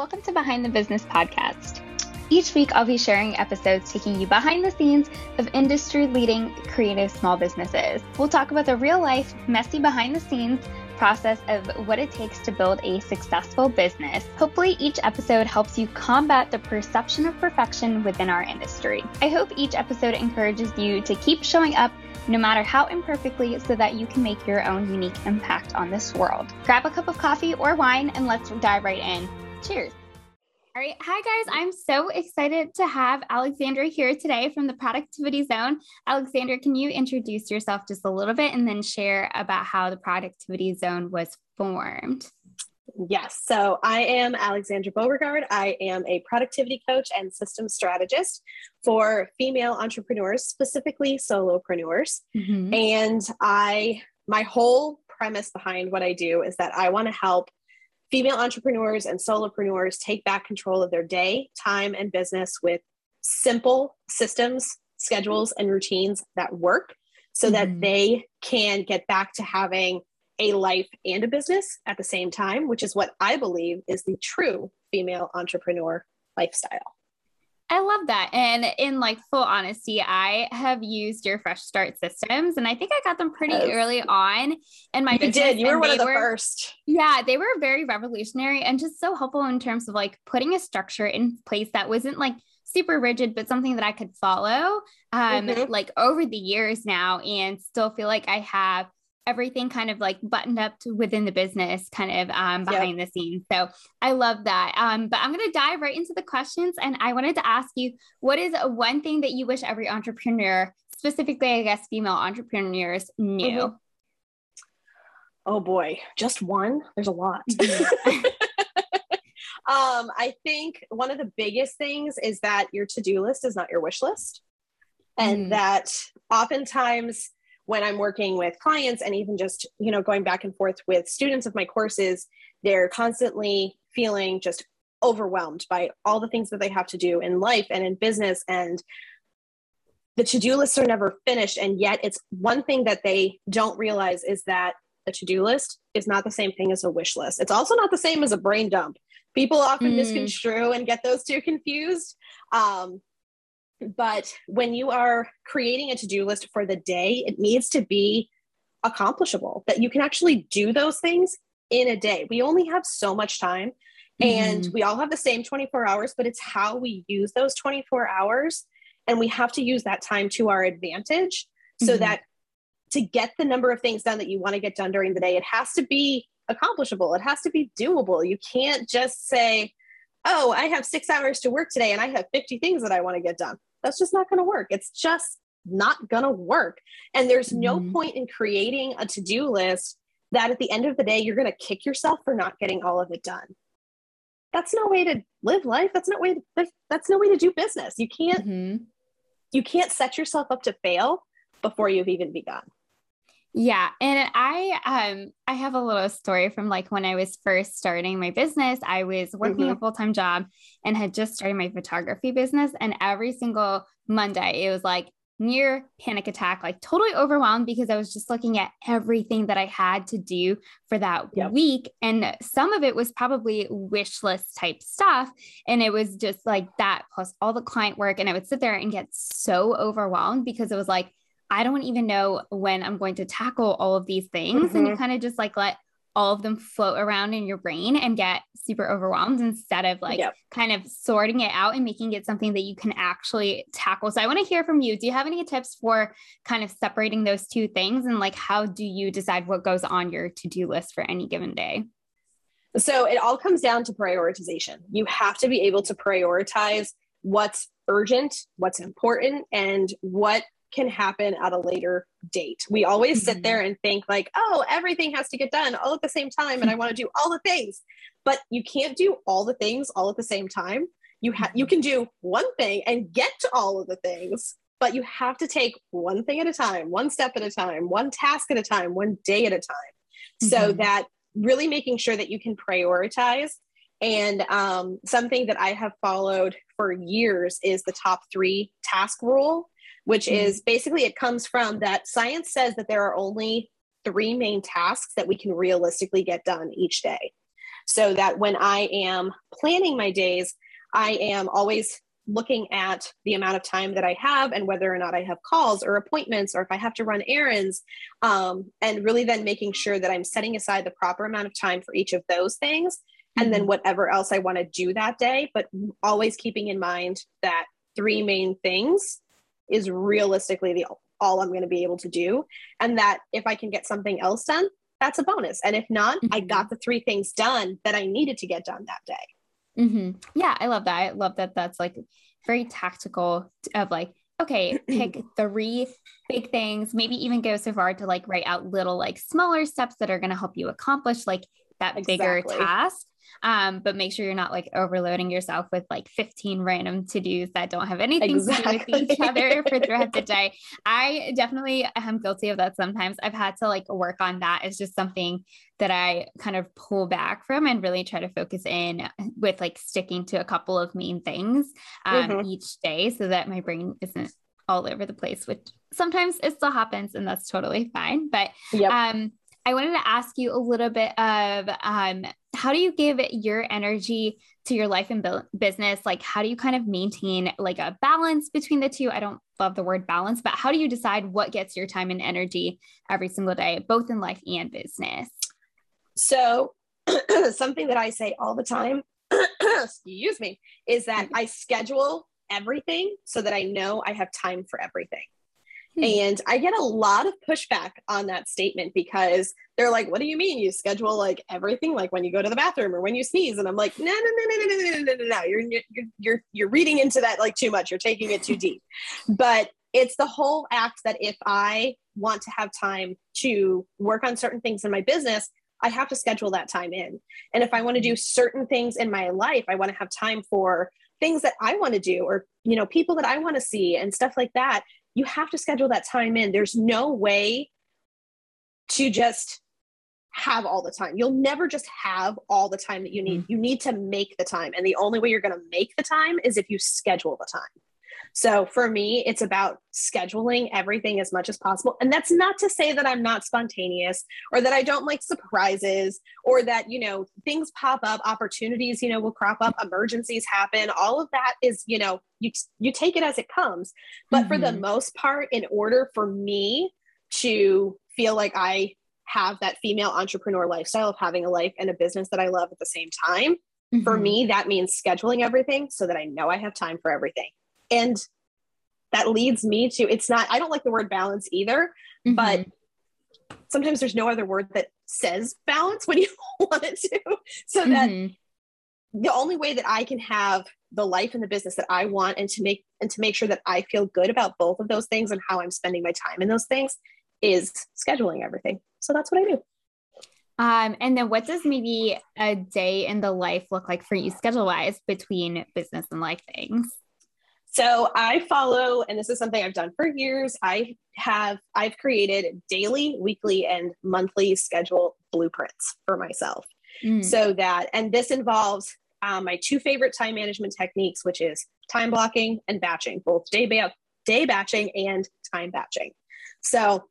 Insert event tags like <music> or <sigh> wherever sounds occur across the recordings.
Welcome to Behind the Business podcast. Each week, I'll be sharing episodes taking you behind the scenes of industry leading creative small businesses. We'll talk about the real life, messy behind the scenes process of what it takes to build a successful business. Hopefully, each episode helps you combat the perception of perfection within our industry. I hope each episode encourages you to keep showing up no matter how imperfectly, so that you can make your own unique impact on this world. Grab a cup of coffee or wine and let's dive right in. Cheers. All right. Hi, guys. I'm so excited to have Alexandra here today from the Productivity Zone. Alexandra, can you introduce yourself just a little bit and then share about how the Productivity Zone was formed? Yes. So I am Alexandra Beauregard. I am a productivity coach and systems strategist for female entrepreneurs, specifically solopreneurs. Mm-hmm. And I, my whole premise behind what I do is that I want to help female entrepreneurs and solopreneurs take back control of their day, time, and business with simple systems, schedules, and routines that work so mm-hmm. that they can get back to having a life and a business at the same time, which is what I believe is the true female entrepreneur lifestyle. I love that. And in like full honesty, I have used your fresh start systems and I think I got them pretty yes. early on in my you business. did. You were one of the were, first. Yeah, they were very revolutionary and just so helpful in terms of like putting a structure in place that wasn't like super rigid, but something that I could follow um mm-hmm. like over the years now and still feel like I have everything kind of like buttoned up within the business kind of um, behind yep. the scenes so i love that um, but i'm going to dive right into the questions and i wanted to ask you what is one thing that you wish every entrepreneur specifically i guess female entrepreneurs knew mm-hmm. oh boy just one there's a lot <laughs> mm-hmm. <laughs> um, i think one of the biggest things is that your to-do list is not your wish list and mm. that oftentimes when I'm working with clients and even just, you know, going back and forth with students of my courses, they're constantly feeling just overwhelmed by all the things that they have to do in life and in business. And the to-do lists are never finished. And yet it's one thing that they don't realize is that the to-do list is not the same thing as a wish list. It's also not the same as a brain dump. People often mm. misconstrue and get those two <laughs> confused. Um, but when you are creating a to-do list for the day, it needs to be accomplishable, that you can actually do those things in a day. We only have so much time and mm-hmm. we all have the same 24 hours, but it's how we use those 24 hours. And we have to use that time to our advantage so mm-hmm. that to get the number of things done that you want to get done during the day, it has to be accomplishable. It has to be doable. You can't just say, oh, I have six hours to work today and I have 50 things that I want to get done. That's just not going to work. It's just not going to work. And there's no mm-hmm. point in creating a to do list that at the end of the day, you're going to kick yourself for not getting all of it done. That's no way to live life. That's not way. To, that's no way to do business. You can't. Mm-hmm. You can't set yourself up to fail before you've even begun. Yeah, and I um I have a little story from like when I was first starting my business. I was working mm-hmm. a full-time job and had just started my photography business and every single Monday it was like near panic attack, like totally overwhelmed because I was just looking at everything that I had to do for that yep. week. And some of it was probably wish list type stuff. And it was just like that plus all the client work. And I would sit there and get so overwhelmed because it was like, I don't even know when I'm going to tackle all of these things. Mm-hmm. And you mm-hmm. kind of just like let all of them float around in your brain and get super overwhelmed instead of like yep. kind of sorting it out and making it something that you can actually tackle. So I want to hear from you. Do you have any tips for kind of separating those two things and like how do you decide what goes on your to-do list for any given day? So it all comes down to prioritization. You have to be able to prioritize what's urgent, what's important, and what can happen at a later date. We always mm-hmm. sit there and think like, oh, everything has to get done all at the same time and I want to do all the things. But you can't do all the things all at the same time. You have you can do one thing and get to all of the things, but you have to take one thing at a time, one step at a time, one task at a time, one day at a time. Mm-hmm. So that really making sure that you can prioritize and um, something that I have followed for years is the top three task rule which mm-hmm. is basically it comes from that science says that there are only three main tasks that we can realistically get done each day. so that when I am planning my days, I am always looking at the amount of time that I have and whether or not I have calls or appointments or if I have to run errands, um, and really then making sure that I'm setting aside the proper amount of time for each of those things. And then mm-hmm. whatever else I want to do that day, but always keeping in mind that three main things is realistically the all I'm going to be able to do. And that if I can get something else done, that's a bonus. And if not, mm-hmm. I got the three things done that I needed to get done that day. Mm-hmm. Yeah, I love that. I love that that's like very tactical of like, okay, <clears throat> pick three big things, maybe even go so far to like write out little like smaller steps that are going to help you accomplish like that exactly. bigger task um, but make sure you're not like overloading yourself with like 15 random to-dos that don't have anything exactly. to do with each other for throughout the <laughs> day. I definitely am guilty of that sometimes. I've had to like work on that. It's just something that I kind of pull back from and really try to focus in with like sticking to a couple of main things um, mm-hmm. each day so that my brain isn't all over the place, which sometimes it still happens and that's totally fine. But yep. um, I wanted to ask you a little bit of um, how do you give your energy to your life and business? Like, how do you kind of maintain like a balance between the two? I don't love the word balance, but how do you decide what gets your time and energy every single day, both in life and business? So, <clears throat> something that I say all the time, <clears throat> excuse me, is that <laughs> I schedule everything so that I know I have time for everything. Hmm. And I get a lot of pushback on that statement because they're like, what do you mean you schedule like everything like when you go to the bathroom or when you sneeze? And I'm like, no, no, no, no, no, no, no, no, no, no. You're, you're, you're, you're reading into that like too much. You're taking it too deep. But it's the whole act that if I want to have time to work on certain things in my business, I have to schedule that time in. And if I want to do certain things in my life, I want to have time for things that I want to do or, you know, people that I want to see and stuff like that you have to schedule that time in. There's no way to just have all the time. You'll never just have all the time that you need. Mm-hmm. You need to make the time. And the only way you're going to make the time is if you schedule the time. So for me, it's about scheduling everything as much as possible. And that's not to say that I'm not spontaneous or that I don't like surprises or that, you know, things pop up, opportunities, you know, will crop up, emergencies happen. All of that is, you know, you you take it as it comes. But mm-hmm. for the mm-hmm. most part, in order for me to feel like I have that female entrepreneur lifestyle of having a life and a business that I love at the same time, mm-hmm. for me, that means scheduling everything so that I know I have time for everything. And that leads me to it's not, I don't like the word balance either, mm-hmm. but sometimes there's no other word that says balance when you <laughs> want it to. So that mm-hmm. the only way that I can have the life and the business that I want and to make and to make sure that I feel good about both of those things and how I'm spending my time in those things is scheduling everything. So that's what I do. Um, and then what does maybe a day in the life look like for you schedule wise between business and life things? So I follow, and this is something I've done for years. I have I've created daily, weekly, and monthly schedule blueprints for myself. Mm. So that, and this involves um, my two favorite time management techniques, which is time blocking and batching, both day ba- day batching and time batching. So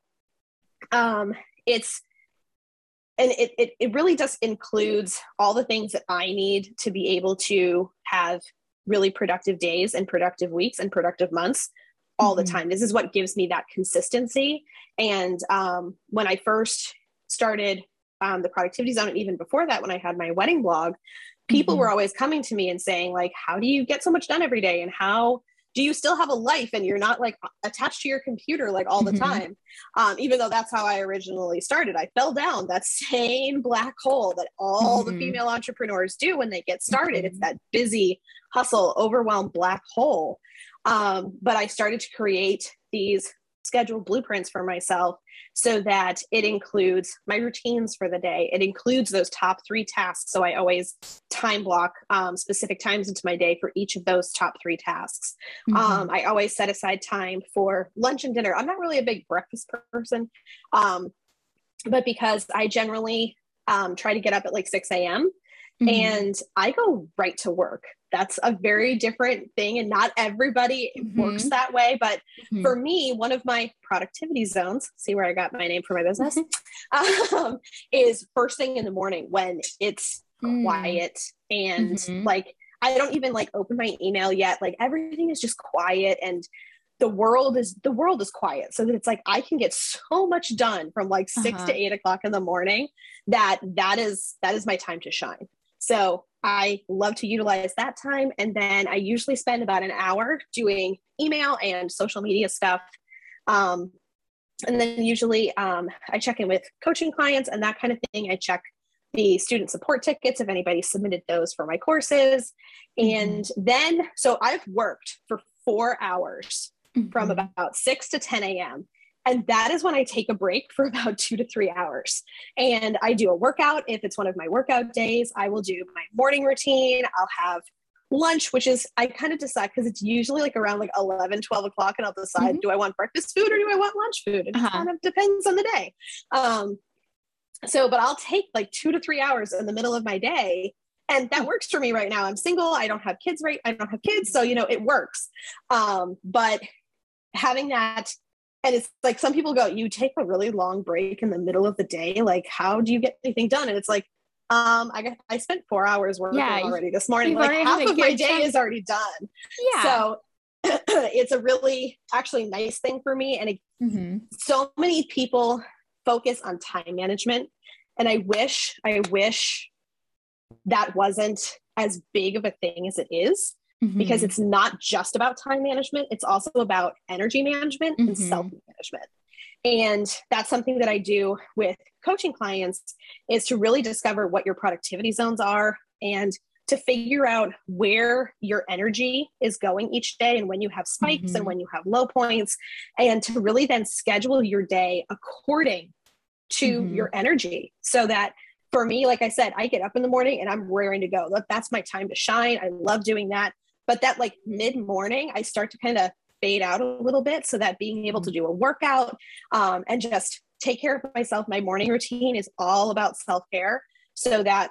um, it's and it, it, it really just includes all the things that I need to be able to have really productive days and productive weeks and productive months all mm-hmm. the time. This is what gives me that consistency. And um, when I first started um, the productivity zone, and even before that, when I had my wedding blog, people mm-hmm. were always coming to me and saying, like, how do you get so much done every day? And how do you still have a life and you're not like attached to your computer like all the mm-hmm. time um, even though that's how i originally started i fell down that <laughs> same black hole that all mm-hmm. the female entrepreneurs do when they get started it's mm-hmm. that busy hustle overwhelmed black hole um, but i started to create these schedule blueprints for myself so that it includes my routines for the day. It includes those top three tasks. So I always time block um, specific times into my day for each of those top three tasks. Mm-hmm. Um, I always set aside time for lunch and dinner. I'm not really a big breakfast person, um, but because I generally um, try to get up at like 6 a.m. Mm-hmm. and I go right to work that's a very different thing and not everybody mm-hmm. works that way but mm-hmm. for me one of my productivity zones see where i got my name for my business um, is first thing in the morning when it's mm. quiet and mm-hmm. like I don't even like open my email yet. Like everything is just quiet and the world is the world is quiet so that it's like i can get so much done from like 6 uh-huh. to eight o'clock in the morning that that is that is my time to shine so i love to utilize that time and then i usually spend about an hour doing email and social media stuff um, and then usually um, i check in with coaching clients and that kind of thing i check the student support tickets if anybody submitted those for my courses mm-hmm. and then so i've worked for four hours mm-hmm. from about 6 to 10 a.m. And that is when I take a break for <laughs> about two to three hours. And I do a workout. If it's one of my workout days, I will do my morning routine. I'll have lunch, which is, I kind of decide because it's usually like around like 11, 12 o'clock. And I'll decide, mm-hmm. do I want breakfast food or do I want lunch food? It uh-huh. kind of depends on the day. Um, so, but I'll take like two to three hours in the middle of my day and that works for me right now i'm single i don't have kids right i don't have kids so you know it works um, but having that and it's like some people go you take a really long break in the middle of the day like how do you get anything done? And it's like um i got i spent four hours working yeah, already this morning like half of my day is already done. Yeah. So <clears throat> it's a really actually nice thing for me and it, mm-hmm. so many people focus on time management and i wish i wish that wasn't as big of a thing as it is mm-hmm. because it's not just about time management, it's also about energy management mm-hmm. and self management. And that's something that I do with coaching clients is to really discover what your productivity zones are and to figure out where your energy is going each day and when you have spikes mm-hmm. and when you have low points and to really then schedule your day according to mm-hmm. your energy so that for me like i said i get up in the morning and i'm raring to go that's my time to shine i love doing that but that like mid morning, I start to kind of fade out a little bit so that being able to mm-hmm. do a workout um, and just take care of myself, my morning routine is all about self care so that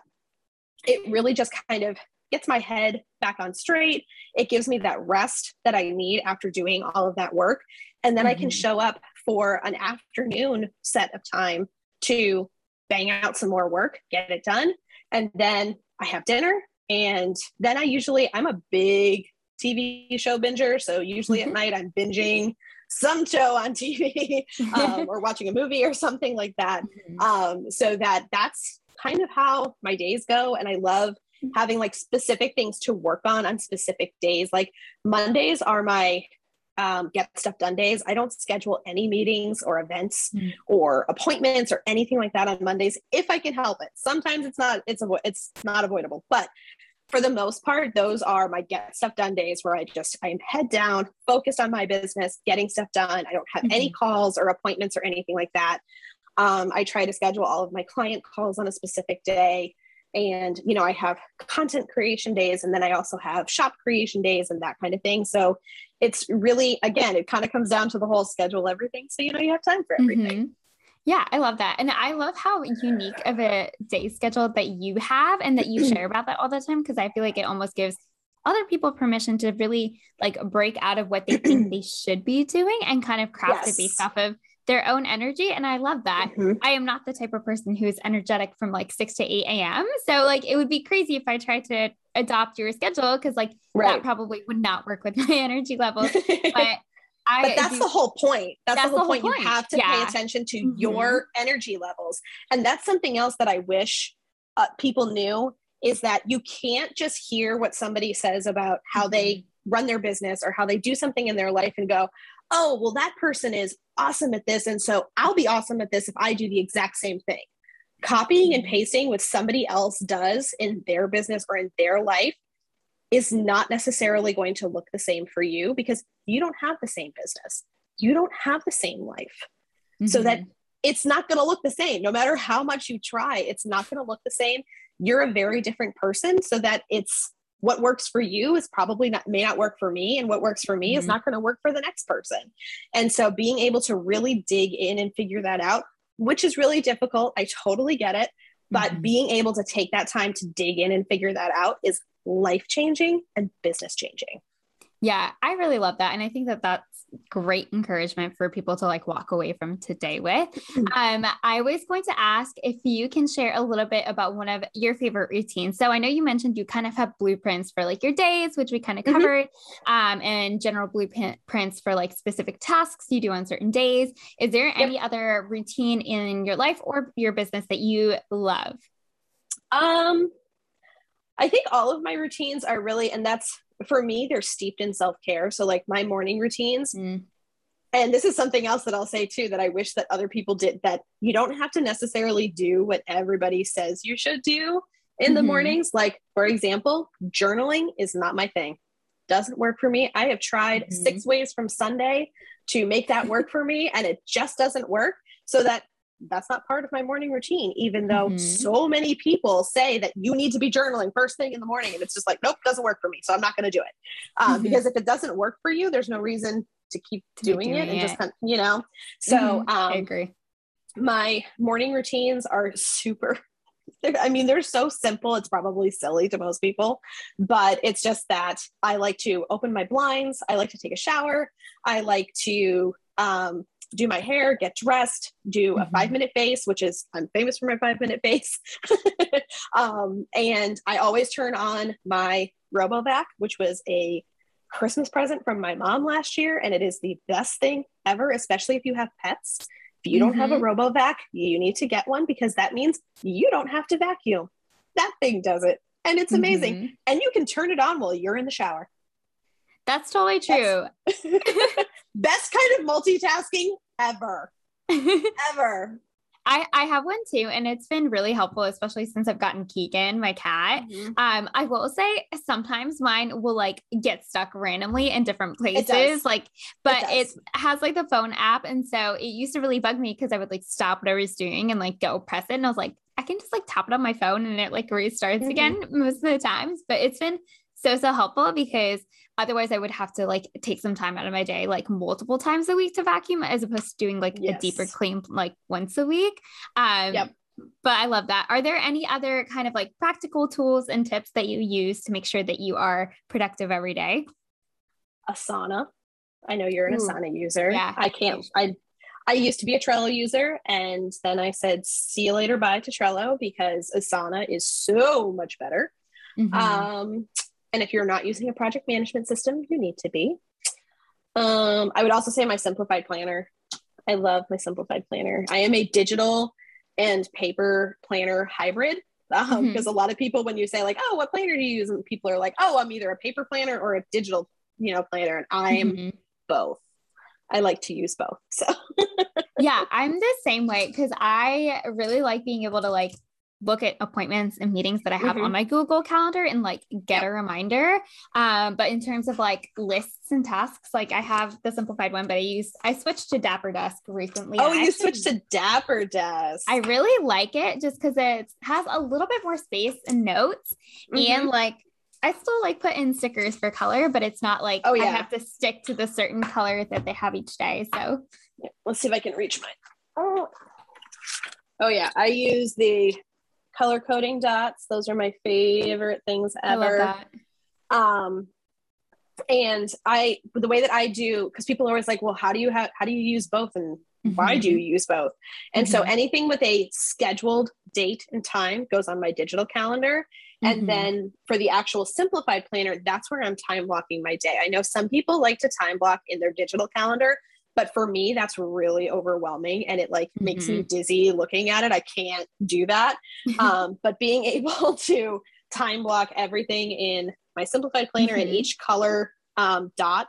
it really just kind of gets my head back on straight. It gives me that rest that I need after doing all of that work. And then mm-hmm. I can mm-hmm. show up for an afternoon set of time to bang out some more work, get it done. And then I have dinner and then I usually, I'm a big TV show binger. So usually at night I'm binging some show on TV <laughs> um, or watching a movie or something like that. Mm-hmm. Um, so that that's kind of how my days go. And I love mm-hmm. having like specific things to work on on specific days. Like Mondays are my um, get stuff done days. I don't schedule any meetings or events mm. or appointments or anything like that on Mondays if I can help it. Sometimes it's not it's avo- it's not avoidable, but for the most part, those are my get stuff done days where I just I am head down, focused on my business, getting stuff done. I don't have mm-hmm. any calls or appointments or anything like that. Um, I try to schedule all of my client calls on a specific day and you know i have content creation days and then i also have shop creation days and that kind of thing so it's really again it kind of comes down to the whole schedule everything so you know you have time for everything mm-hmm. Yeah, I love that. And I love how unique of a day schedule that you have and that you <clears throat> share about that all the time because I feel like it almost gives other people permission to really like break out of what they think they <clears throat> should be doing and kind of craft yes. it based off of their own energy. And I love that. Mm-hmm. I am not the type of person who's energetic from like 6 to 8 a.m. So like it would be crazy if I tried to adopt your schedule because like right. that probably would not work with <laughs> my energy levels. <laughs> But I but that's do, the whole point. That's, that's the, whole, the whole point. point. You have to yeah. pay attention to mm-hmm. your energy levels. And that's something else that I wish uh, people knew is that you can't just hear what somebody says about how mm-hmm. they run their business or how they do something in their life and go, oh, well, that person is awesome at this. And so I'll be awesome at this if I do the exact same thing. Copying and pasting what somebody else does in their business or in their life is not necessarily going to look the same for you because you don't have the same business. You don't have the same life. Mm-hmm. So that it's not going to look the same. No matter how much you try, it's not going to look the same. You're a very different person so that it's what works for you is probably not may not work for me and what works for me mm-hmm. is not going to work for the next person and so being able to really dig in and figure that out which is really difficult i totally get it but mm-hmm. being able to take that time to dig in and figure that out is life changing and business changing yeah i really love that and i think that that's great encouragement for people to like walk away from today with. Mm. Um, I was going to ask if you can share a little bit about one of your favorite routines. So I know you mentioned you kind of have blueprints for like your days, which we kind of mm-hmm. covered, mm-hmm. um, and general blueprints for like specific tasks you do on certain days. Is there any other routine in your life or your business that you love? Um, I think all of my routines are really, and that's for me, they're steeped in self care. So, like my morning routines, mm. and this is something else that I'll say too that I wish that other people did that you don't have to necessarily do what everybody says you should do in mm-hmm. the mornings. Like, for example, journaling is not my thing, doesn't work for me. I have tried mm-hmm. six ways from Sunday to make that work for me, and it just doesn't work. So, that that's not part of my morning routine, even though mm-hmm. so many people say that you need to be journaling first thing in the morning. And it's just like, nope, doesn't work for me. So I'm not going to do it. Um, mm-hmm. Because if it doesn't work for you, there's no reason to keep doing, doing it and just, kind of, you know. So mm-hmm. um, I agree. My morning routines are super. <laughs> I mean, they're so simple. It's probably silly to most people, but it's just that I like to open my blinds. I like to take a shower. I like to um, do my hair, get dressed, do a mm-hmm. five minute face, which is I'm famous for my five minute face. <laughs> um, and I always turn on my RoboVac, which was a Christmas present from my mom last year. And it is the best thing ever, especially if you have pets. If you don't mm-hmm. have a mm-hmm. RoboVac, you need to get one because that means you don't have to vacuum. That thing does it. And it's amazing. Mm-hmm. And you can turn it on while you're in the shower. That's totally true. <laughs> Best kind of multitasking ever. <laughs> ever. I, I have one too, and it's been really helpful, especially since I've gotten Keegan, my cat. Mm-hmm. Um, I will say sometimes mine will like get stuck randomly in different places, like, but it, it, has like the phone app, and so it used to really bug me because I would like stop what I was doing and like go press it, and I was like, I can just like tap it on my phone and it like restarts mm-hmm. again most of the times. But it's been so so helpful because otherwise i would have to like take some time out of my day like multiple times a week to vacuum as opposed to doing like yes. a deeper clean like once a week um yep. but i love that are there any other kind of like practical tools and tips that you use to make sure that you are productive every day asana i know you're an Ooh. asana user yeah i can't i I used to be a Trello user, and then I said, "See you later, bye" to Trello because Asana is so much better. Mm-hmm. Um, and if you're not using a project management system, you need to be. Um, I would also say my simplified planner. I love my simplified planner. I am a digital and paper planner hybrid because um, mm-hmm. a lot of people, when you say like, "Oh, what planner do you use?" and people are like, "Oh, I'm either a paper planner or a digital, you know, planner," and I'm mm-hmm. both. I like to use both. So <laughs> yeah, I'm the same way because I really like being able to like look at appointments and meetings that I have mm-hmm. on my Google Calendar and like get a reminder. Um, but in terms of like lists and tasks, like I have the simplified one, but I use I switched to Dapper Desk recently. Oh, you actually, switched to Dapper Desk. I really like it just because it has a little bit more space and notes mm-hmm. and like I still like put in stickers for color, but it's not like oh, yeah. I have to stick to the certain color that they have each day. So let's see if I can reach mine. Oh. Oh yeah, I use the color coding dots. Those are my favorite things ever. Um, and I, the way that I do, because people are always like, well, how do you have, how do you use both? And mm-hmm. why do you use both? And mm-hmm. so anything with a scheduled date and time goes on my digital calendar. And mm-hmm. then for the actual simplified planner, that's where I'm time blocking my day. I know some people like to time block in their digital calendar, but for me that's really overwhelming and it like mm-hmm. makes me mm-hmm. dizzy looking at it i can't do that <laughs> um, but being able to time block everything in my simplified planner mm-hmm. and each color um, dot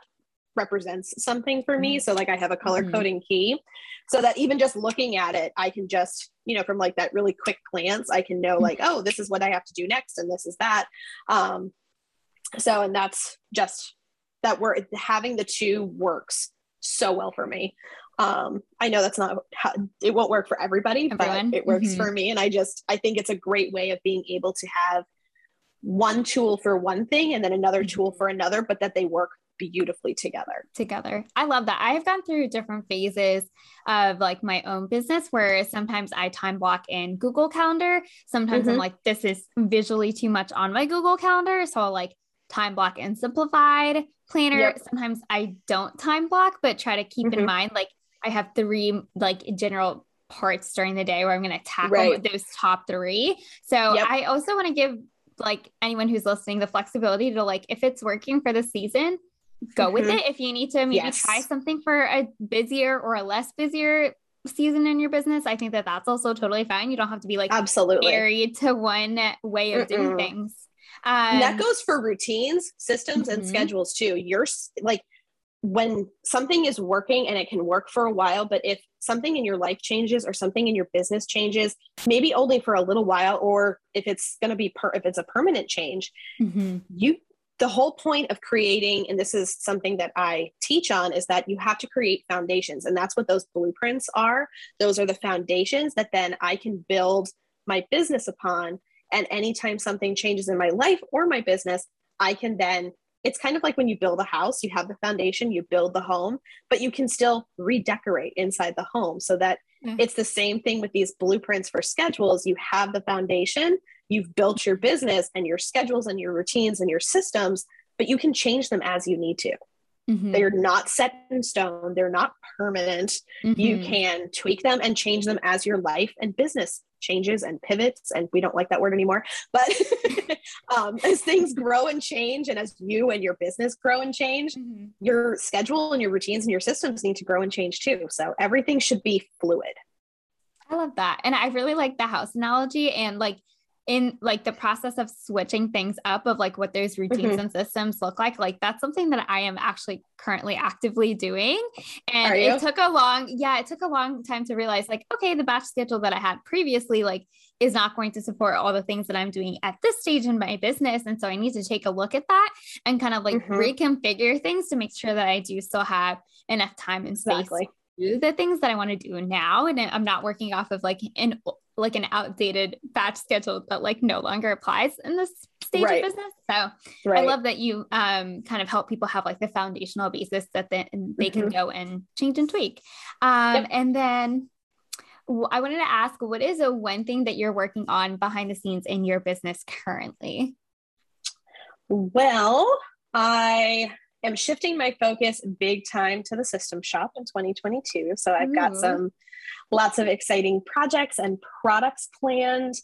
represents something for me so like i have a color mm-hmm. coding key so that even just looking at it i can just you know from like that really quick glance i can know like oh this is what i have to do next and this is that um so and that's just that we're having the two works so well for me. Um, I know that's not how, it won't work for everybody, Everyone. but it works mm-hmm. for me. And I just I think it's a great way of being able to have one tool for one thing and then another mm-hmm. tool for another, but that they work beautifully together. Together. I love that. I have gone through different phases of like my own business where sometimes I time block in Google Calendar. Sometimes mm-hmm. I'm like, this is visually too much on my Google Calendar. So I'll like time block and simplified planner. Yep. Sometimes I don't time block, but try to keep mm-hmm. in mind like I have three like general parts during the day where I'm going to tackle right. those top three. So yep. I also want to give like anyone who's listening the flexibility to like if it's working for the season, go mm-hmm. with it. If you need to maybe yes. try something for a busier or a less busier season in your business, I think that that's also totally fine. You don't have to be like absolutely married to one way of Mm-mm. doing things. Um, that goes for routines, systems, mm-hmm. and schedules too. You're like when something is working and it can work for a while, but if something in your life changes or something in your business changes, maybe only for a little while, or if it's going to be per- if it's a permanent change, mm-hmm. you the whole point of creating and this is something that i teach on is that you have to create foundations and that's what those blueprints are those are the foundations that then i can build my business upon and anytime something changes in my life or my business i can then it's kind of like when you build a house you have the foundation you build the home but you can still redecorate inside the home so that mm-hmm. it's the same thing with these blueprints for schedules you have the foundation you've built your business and your schedules and your routines and your systems, but you can change them as you need to. Mm-hmm. They're not set in stone, they're not permanent. Mm-hmm. You can tweak them and change them as your life and business changes and pivots. And we don't like that word anymore, but <laughs> um, as things grow and change, and as you and your business grow and change, mm-hmm. your schedule and your routines and your systems need to grow and change too. So everything should be fluid. I love that. And I really like the house analogy and like in like the process of switching things up of like what those routines mm-hmm. and systems look like like that's something that i am actually currently actively doing and it took a long yeah it took a long time to realize like okay the batch schedule that i had previously like is not going to support all the things that i'm doing at this stage in my business and so i need to take a look at that and kind of like mm-hmm. reconfigure things to make sure that i do still have enough time and space exactly. do the things that I want to do now. And I'm not working off of like an like an outdated batch schedule that like no longer applies in this stage right. of business. So right. I love that you um, kind of help people have like the foundational basis that they, they mm-hmm. can go and change and tweak. Um, yep. And then I wanted to ask, what is a one thing that you're working on behind the scenes in your business currently? Well, I am shifting my focus big time to the system shop in 2022. So I've Ooh. got some lots of exciting projects and products planned.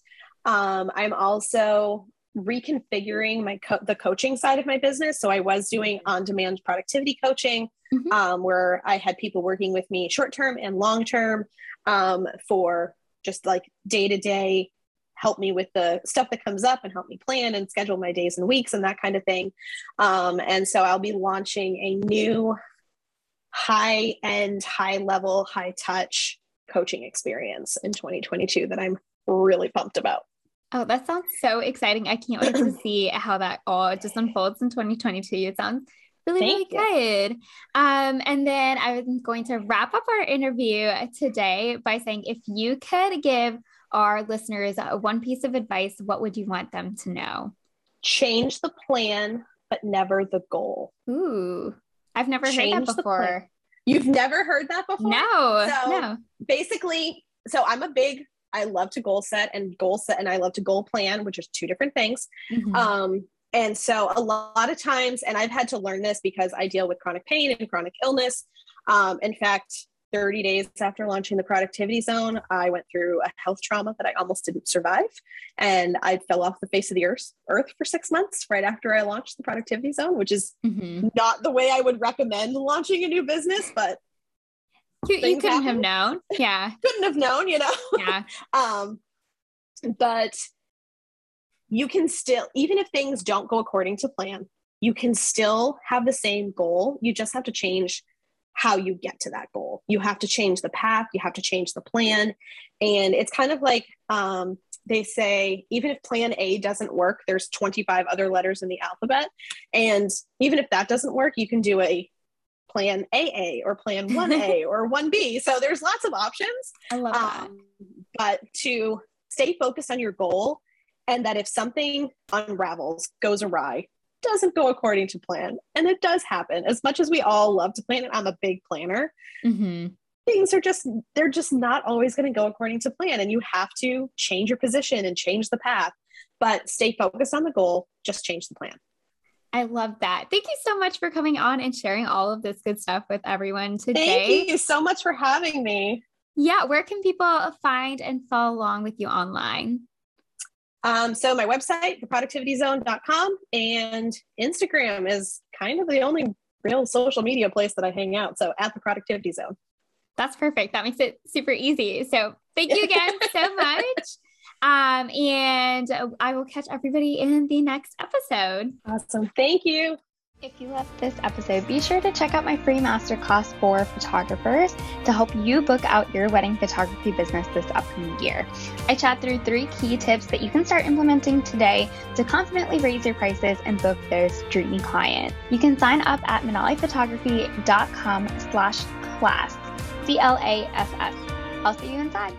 Um, I'm also reconfiguring my co- the coaching side of my business. So I was doing on-demand productivity coaching, mm-hmm. um, where I had people working with me short term and long term um, for just like day to day help me with the stuff that comes up and help me plan and schedule my days and weeks and that kind of thing. Um, and so I'll be launching a new high end, high level, high touch coaching experience in 2022 that I'm really pumped about. Oh, that sounds so exciting. I can't wait to <clears throat> see how that all just unfolds in 2022. It sounds really, Thank really you. good. Um, and then I'm going to wrap up our interview today by saying if you could give our listeners one piece of advice, what would you want them to know? Change the plan, but never the goal. Ooh, I've never Change heard that before. You've never heard that before? No. So no. basically, so I'm a big, I love to goal set and goal set, and I love to goal plan, which is two different things. Mm-hmm. Um, and so a lot of times, and I've had to learn this because I deal with chronic pain and chronic illness. Um, in fact, 30 days after launching the productivity zone, I went through a health trauma that I almost didn't survive. And I fell off the face of the earth, earth for six months right after I launched the productivity zone, which is mm-hmm. not the way I would recommend launching a new business, but you, you couldn't happen. have known. Yeah. <laughs> couldn't have known, you know? Yeah. <laughs> um, but you can still, even if things don't go according to plan, you can still have the same goal. You just have to change how you get to that goal. You have to change the path, you have to change the plan. And it's kind of like um, they say, even if plan A doesn't work, there's 25 other letters in the alphabet. And even if that doesn't work, you can do a plan AA or plan <laughs> 1A or 1B. So there's lots of options. I love that. Um, but to stay focused on your goal and that if something unravels, goes awry, doesn't go according to plan. And it does happen. As much as we all love to plan, and I'm a big planner, mm-hmm. things are just, they're just not always going to go according to plan. And you have to change your position and change the path, but stay focused on the goal, just change the plan. I love that. Thank you so much for coming on and sharing all of this good stuff with everyone today. Thank you so much for having me. Yeah, where can people find and follow along with you online? Um, so my website, theproductivityzone.com, and Instagram is kind of the only real social media place that I hang out. So at the Productivity Zone. That's perfect. That makes it super easy. So thank you again <laughs> so much. Um, and I will catch everybody in the next episode. Awesome. Thank you. If you loved this episode, be sure to check out my free masterclass for photographers to help you book out your wedding photography business this upcoming year. I chat through three key tips that you can start implementing today to confidently raise your prices and book those dreamy clients. You can sign up at manaliphotography.com slash class, C-L-A-S-S. I'll see you inside.